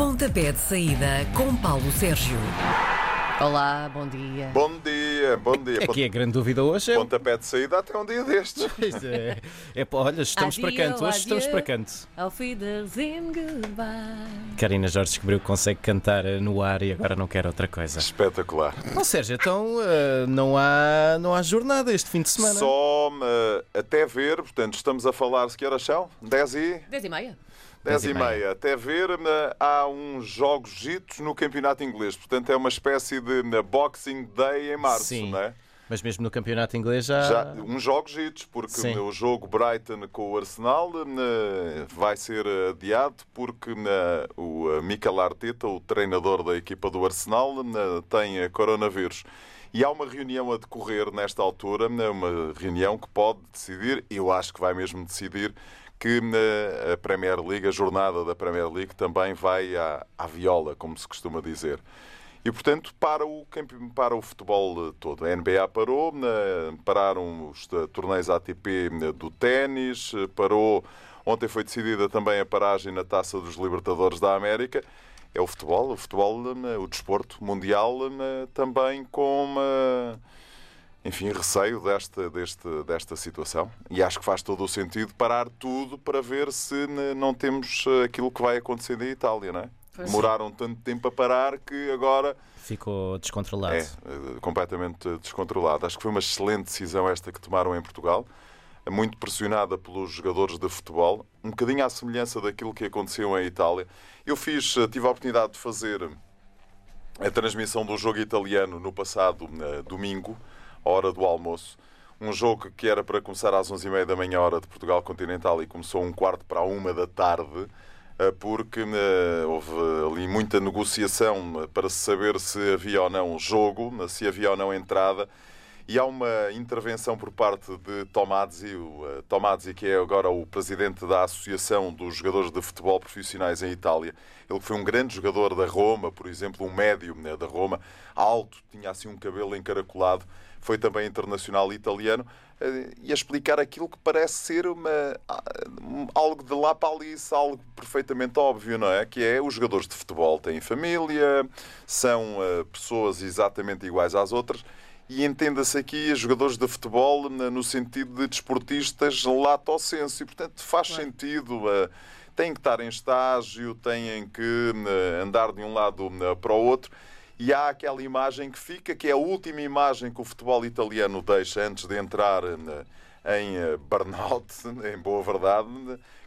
Pontapé de saída com Paulo Sérgio. Olá, bom dia. Bom dia, bom dia. Aqui a grande dúvida hoje é. Pontapé de saída até um dia destes. Pois é, é olha, estamos para Adieu, canto, hoje estamos adieu. para canto. Auf Wiedersehen, goodbye. Karina Jorge descobriu que consegue cantar eh, no ar e agora não quer outra coisa. Espetacular. Ou seja, então eh, não, há, não há jornada este fim de semana. Só até ver, portanto, estamos a falar, se que horas são? 10 e, 10 e meia. 10 e meia. Até ver, eh, há uns jogos gitos no campeonato inglês. Portanto, é uma espécie de eh, Boxing Day em março, Sim. não é? Mas mesmo no campeonato inglês já. Já, uns jogos gitos, porque Sim. o jogo Brighton com o Arsenal vai ser adiado porque o eh, Mikel Arteta, o treinador da equipa do Arsenal, tem eh, coronavírus. E há uma reunião a decorrer nesta altura, né, uma reunião que pode decidir, eu acho que vai mesmo decidir, que eh, a Premier League, a jornada da Premier League, também vai à, à viola, como se costuma dizer. E, portanto, para o, para o futebol eh, todo. A NBA parou, pararam os eh, torneios ATP do ténis, parou. Ontem foi decidida também a paragem na taça dos Libertadores da América. É o futebol, o futebol, o desporto mundial, também com uma, enfim, receio desta, deste, desta situação. E acho que faz todo o sentido parar tudo para ver se não temos eh, aquilo que vai acontecer na Itália, não é? Pois. Demoraram tanto tempo a parar que agora Ficou descontrolado. é eh, completamente descontrolado. Acho que foi uma excelente decisão esta que tomaram em Portugal, muito pressionada pelos jogadores de futebol, um bocadinho à semelhança daquilo que aconteceu em Itália. Eu fiz, eh, tive a oportunidade de fazer a transmissão do jogo italiano no passado domingo, hora do almoço. Um jogo que era para começar às 11h30 da manhã, hora de Portugal Continental, e começou um quarto para uma da tarde, eh, porque eh, houve ali muita negociação eh, para saber se havia ou não jogo, se havia ou não entrada. E há uma intervenção por parte de Tomazzi, o eh, Tomazzi, que é agora o presidente da Associação dos Jogadores de Futebol Profissionais em Itália. Ele foi um grande jogador da Roma, por exemplo, um médio né, da Roma, alto, tinha assim um cabelo encaracolado, foi também internacional italiano, eh, e a explicar aquilo que parece ser uma, ah, algo de lá para ali, algo perfeitamente óbvio, não é? Que é os jogadores de futebol têm família, são eh, pessoas exatamente iguais às outras, e entenda-se aqui jogadores de futebol no sentido de desportistas lato senso. E, portanto, faz Claro. sentido. eh, têm que estar em estágio, têm que eh, andar de um lado eh, para o outro. E há aquela imagem que fica, que é a última imagem que o futebol italiano deixa antes de entrar em burnout, em boa verdade,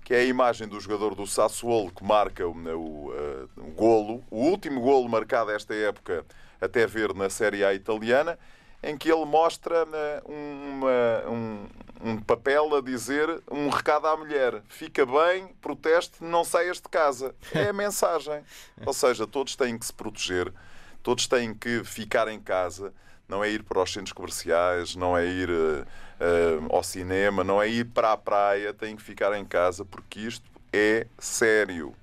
que é a imagem do jogador do Sassuolo que marca o, o, o golo, o último golo marcado esta época até ver na Série A italiana, em que ele mostra né, uma- um, um papel a dizer um recado à mulher: fica bem, proteste, não saias de casa. É a mensagem. Ou seja, todos têm que se proteger, todos têm que ficar em casa. Não é ir para os centros comerciais, não é ir eh, eh, ao cinema, não é ir para a praia, têm que ficar em casa porque isto é sério.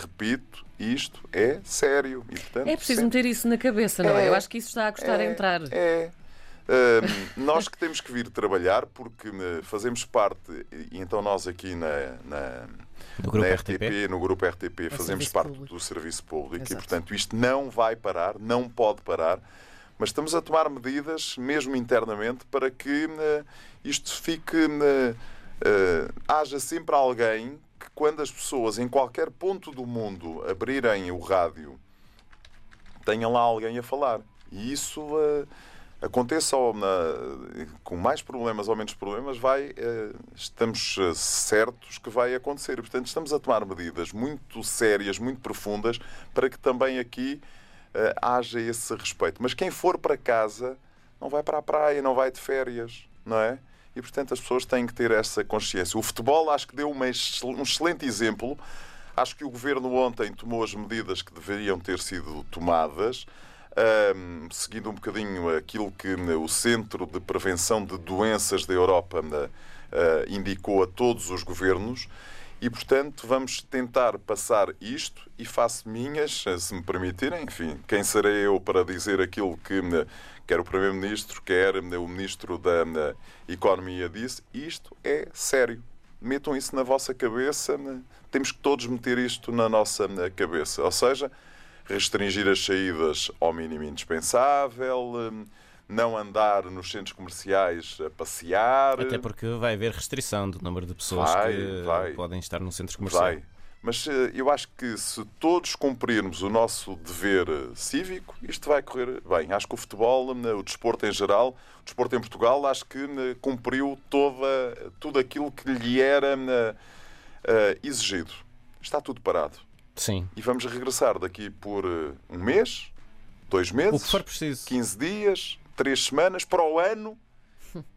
Repito, isto é sério. E, portanto, É preciso sempre- meter isso na cabeça, não é? É. Eu acho que isso está a custar a entrar. É. Ahm, nós que temos que vir trabalhar porque né, fazemos parte, e então nós aqui na, na, No grupo na RTP. no grupo RTP, fazemos parte público. do serviço público e, Exato. portanto, isto não vai parar, não pode parar, mas estamos a tomar medidas, mesmo internamente, para que né, isto fique. né, eh, haja sempre alguém que, quando as pessoas em qualquer ponto do mundo abrirem o rádio, tenha lá alguém a falar. E isso eh, aconteça ou na- com mais problemas ou menos problemas, vai, eh, estamos eh, certos que vai acontecer. Portanto, estamos a tomar medidas muito sérias, muito profundas, para que também aqui eh, haja esse respeito. Mas quem for para casa não vai para a praia, não vai de férias, não é? E, portanto, as pessoas têm que ter essa consciência. O futebol acho que deu uma um excelente exemplo. Acho que o governo ontem tomou as medidas que deveriam ter sido tomadas, ahm, seguindo um bocadinho aquilo que né, o Centro de Prevenção de Doenças da Europa ah, indicou a todos os governos. E, portanto, vamos tentar passar isto e faço minhas, se me permitirem. Enfim, quem serei eu para dizer aquilo que né, quer o Primeiro-Ministro, quer né, o Ministro da né, Economia disse? Isto é sério. metam isso na vossa cabeça. Temos que todos meter isto na nossa cabeça. Ou seja, restringir as saídas ao mínimo indispensável, hum, não andar nos centros comerciais a passear. Até porque vai haver restrição do número de pessoas Vai, que vai. podem estar num centro comercial. Vai. Mas eh, eu acho que se todos cumprirmos o nosso dever eh, cívico, isto vai correr bem. Acho que o futebol, né, o desporto em geral, o desporto em Portugal, acho que cumpriu toda, tudo aquilo que lhe era eh, exigido. Está tudo parado. Sim. E vamos regressar daqui por eh, um mês, dois meses, O que for preciso. 15 dias, três semanas, para o ano.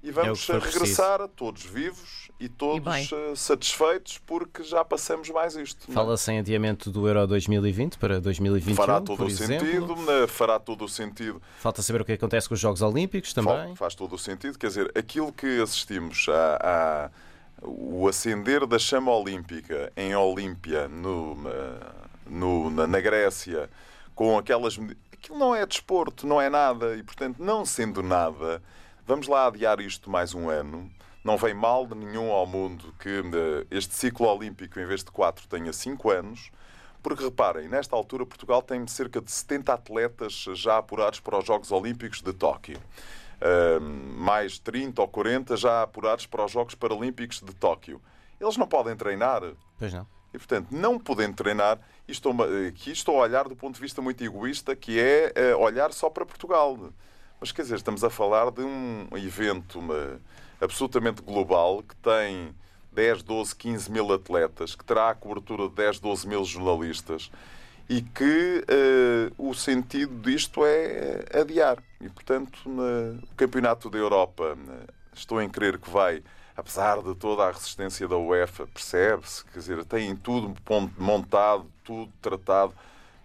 E vamos É regressar todos vivos e todos bem. eh, satisfeitos porque já passamos mais isto. é? Fala-se em adiamento do Euro 2020 para 2021, fará todo por o exemplo. sentido, fará todo o sentido. Falta saber o que acontece com os Jogos Olímpicos também. Faz todo o sentido. Quer dizer, aquilo que assistimos a, a- o acender da chama olímpica em Olímpia, no, na- no- na, na Grécia, com aquelas. Aquilo não é desporto, não é nada. E, portanto, não sendo nada, vamos lá adiar isto mais um ano. Não vem mal de nenhum ao mundo que eh, este ciclo olímpico, em vez de quatro, tenha cinco anos. Porque reparem, nesta altura Portugal tem cerca de 70 atletas já apurados para os Jogos Olímpicos de Tóquio. Ahm, mais 30 ou 40 já apurados para os Jogos Paralímpicos de Tóquio. Eles não podem treinar. Pois não. E, portanto, não podendo treinar, estou, aqui estou a olhar do ponto de vista muito egoísta, que é eh, olhar só para Portugal. Mas, quer dizer, estamos a falar de um evento uma, absolutamente global que tem 10, 12, 15 mil atletas, que terá a cobertura de 10, 12 mil jornalistas e que eh, o sentido disto é adiar. E, portanto, na- o Campeonato da Europa, né, estou em crer que vai, apesar de toda a resistência da UEFA, percebe-se, quer dizer, têm tudo montado, tudo tratado,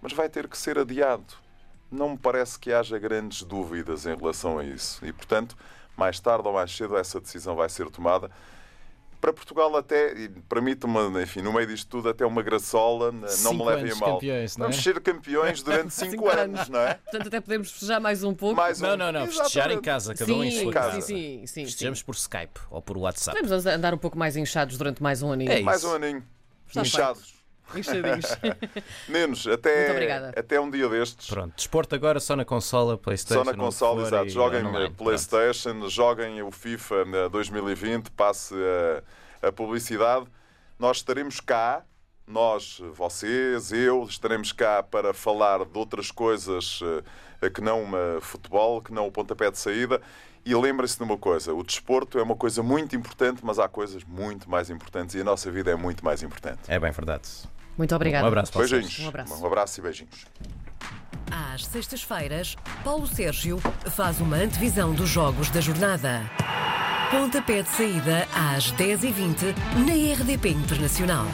mas vai ter que ser adiado. Não me parece que haja grandes dúvidas em relação a isso. E, portanto, mais tarde ou mais cedo essa decisão vai ser tomada. Para Portugal até, e permite-me, enfim, no meio disto tudo, até uma graçola, não me levem a mal. campeões, não é? Vamos ser campeões durante cinco, Cinco anos, anos. não é? Portanto, até podemos festejar mais um pouco. Mais Não, um- não, não. Festejar em Exatamente. casa, cada um em sim, sua casa. sim, sim, sim, sim. Festejamos por Skype ou por WhatsApp. Podemos andar um pouco mais inchados durante mais um aninho. É isso. Mais um aninho. Está Inchados. Inchadinhos. Nenos, Muito até, obrigada. até um dia destes. Pronto, desporto agora só na consola, Playstation. Só na consola, exato. Joguem online. PlayStation, joguem o FIFA na 2020, passe a, a publicidade. Nós estaremos cá, nós, vocês, eu, estaremos cá para falar de outras coisas eh, que não eh, futebol, que não o pontapé de saída. E lembrem-se de uma coisa: o desporto é uma coisa muito importante, mas há coisas muito mais importantes e a nossa vida é muito mais importante. É bem verdade. Muito obrigada. Um abraço para. Beijinhos. Um abraço. Um abraço e beijinhos. Às sextas-feiras, Paulo Sérgio faz uma antevisão dos jogos da jornada. Pontapé de saída às 10h20 na RDP Internacional.